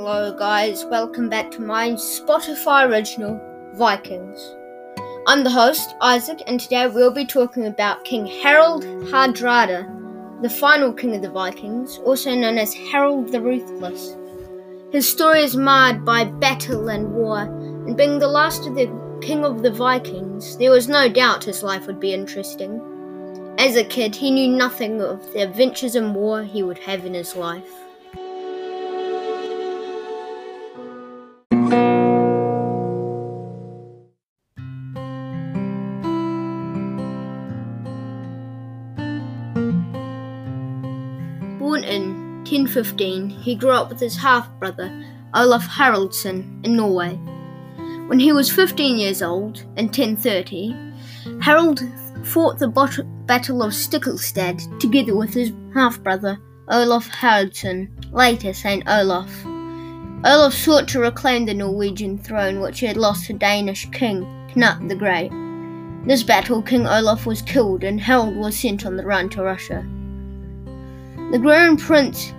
Hello, guys. Welcome back to my Spotify original, Vikings. I'm the host, Isaac, and today we'll be talking about King Harald Hardrada, the final king of the Vikings, also known as Harald the Ruthless. His story is marred by battle and war, and being the last of the king of the Vikings, there was no doubt his life would be interesting. As a kid, he knew nothing of the adventures and war he would have in his life. 1915, he grew up with his half brother, Olaf Haraldsson, in Norway. When he was 15 years old, in 1030, Harald fought the Battle of Stiklestad together with his half brother, Olaf Haraldsson, later St. Olaf. Olaf sought to reclaim the Norwegian throne which he had lost to Danish king Knut the Great. In this battle, King Olaf was killed and Harald was sent on the run to Russia. The Grand Prince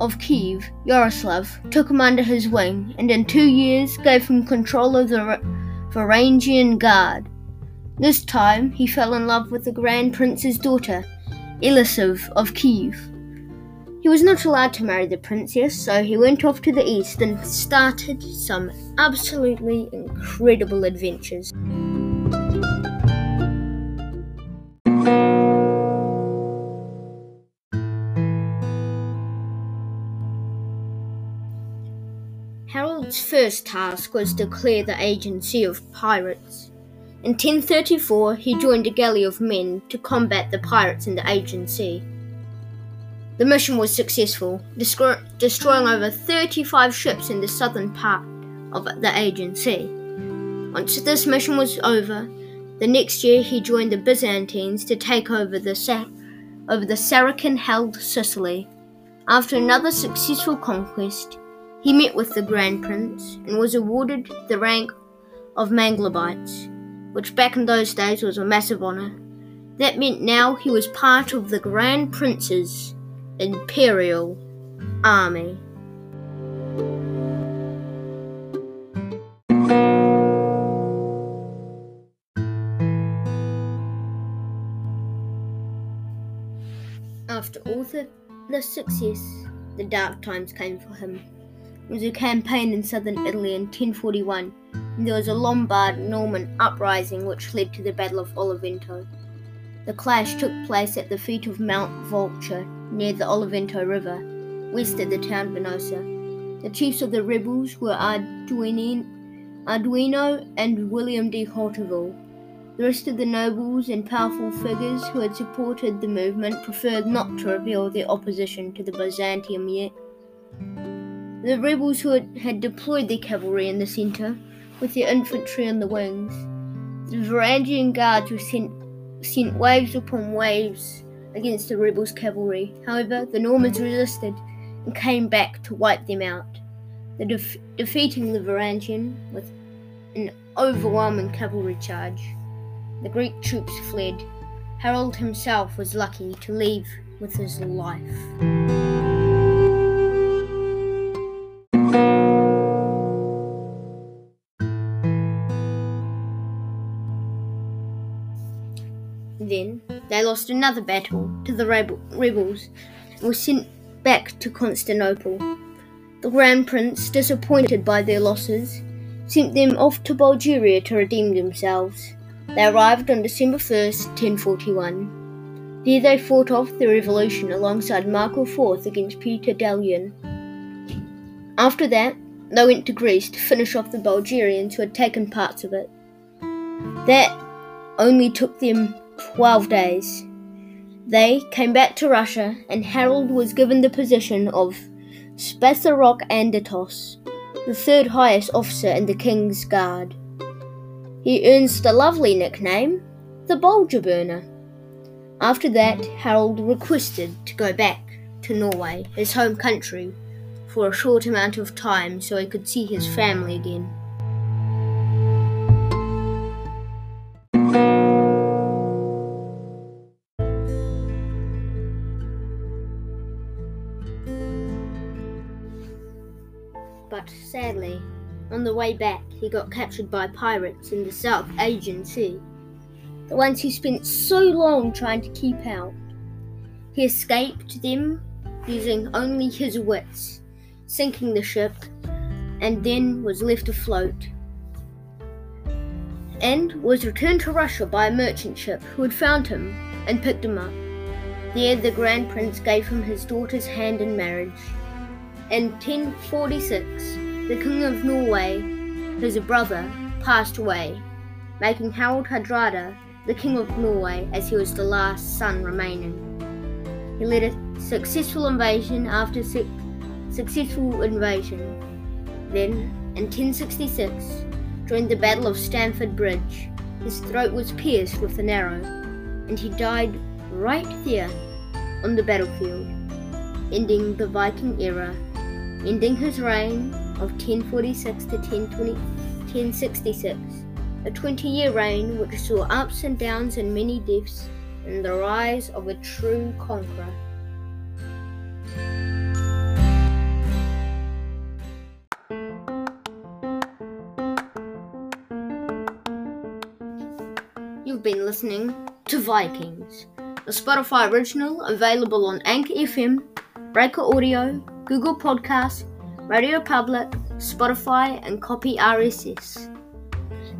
of Kiev, Yaroslav, took him under his wing and in two years gave him control of the Varangian Guard. This time he fell in love with the Grand Prince's daughter, Elisave of Kiev. He was not allowed to marry the princess, so he went off to the east and started some absolutely incredible adventures. Harald's first task was to clear the Aegean of pirates. In 1034, he joined a galley of men to combat the pirates in the Sea. The mission was successful, destroying over 35 ships in the southern part of the Sea. Once this mission was over, the next year he joined the Byzantines to take over the, Sa- over the Saracen held Sicily. After another successful conquest, he met with the Grand Prince and was awarded the rank of Manglabites, which back in those days was a massive honor. That meant now he was part of the Grand Prince's imperial army. After all the, the success, the dark times came for him. There was a campaign in southern Italy in 1041, and there was a Lombard Norman uprising which led to the Battle of Olivento. The clash took place at the feet of Mount Vulture, near the Olivento River, west of the town Venosa. The chiefs of the rebels were Arduino and William de Hauteville. The rest of the nobles and powerful figures who had supported the movement preferred not to reveal their opposition to the Byzantium yet. The rebels who had, deployed their cavalry in the centre, with their infantry on the wings. The Varangian guards were sent, sent waves upon waves against the rebels' cavalry. However, the Normans resisted and came back to wipe them out, the def- defeating the Varangian with an overwhelming cavalry charge. The Greek troops fled. Harald himself was lucky to leave with his life. Then they lost another battle to the rebels and were sent back to Constantinople. The Grand Prince, disappointed by their losses, sent them off to Bulgaria to redeem themselves. They arrived on December 1st, 1041. There they fought off the revolution alongside Marco IV against Peter Delian. After that, they went to Greece to finish off the Bulgarians who had taken parts of it. That only took them 12 days. They came back to Russia, and Harald was given the position of Spatherok Andatos, the third highest officer in the King's Guard. He earns the lovely nickname, the Bulgar Burner. After that, Harald requested to go back to Norway, his home country, for a short amount of time so he could see his family again. But sadly, on the way back, he got captured by pirates in the South Asian Sea, the ones he spent so long trying to keep out. He escaped them using only his wits, sinking the ship, and then was left afloat and was returned to Russia by a merchant ship who had found him and picked him up. There, the Grand Prince gave him his daughter's hand in marriage. In 1046, the King of Norway, his brother, passed away, making Harald Hardrada the King of Norway as he was the last son remaining. He led a successful invasion after su- successful invasion. Then, in 1066, during the Battle of Stamford Bridge, his throat was pierced with an arrow, and he died right there on the battlefield, ending the Viking era, ending his reign of 1046 to 1066, a 20 year reign which saw ups and downs and many deaths, and the rise of a true conqueror. You've been listening to Vikings, a Spotify original available on Anchor FM, Breaker Audio, Google Podcasts, Radio Public, Spotify, and Copy RSS.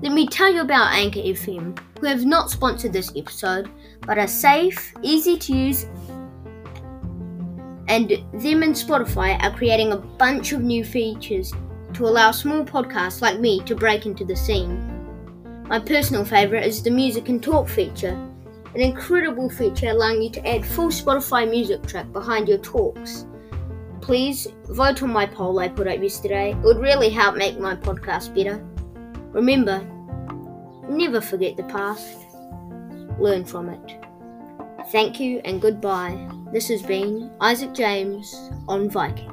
Let me tell you about Anchor FM, who have not sponsored this episode, but are safe, easy to use, and them and Spotify are creating a bunch of new features to allow small podcasts like me to break into the scene. My personal favourite is the music and talk feature, an incredible feature allowing you to add full Spotify music track behind your talks. Please vote on my poll I put up yesterday. It would really help make my podcast better. Remember, never forget the past, learn from it. Thank you and goodbye. This has been Isaac James on Viking.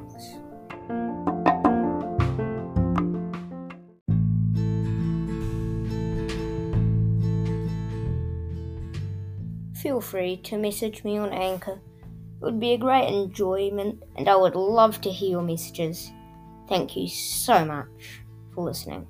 feel free to message me on Anchor. It would be a great enjoyment, and I would love to hear your messages. Thank you so much for listening.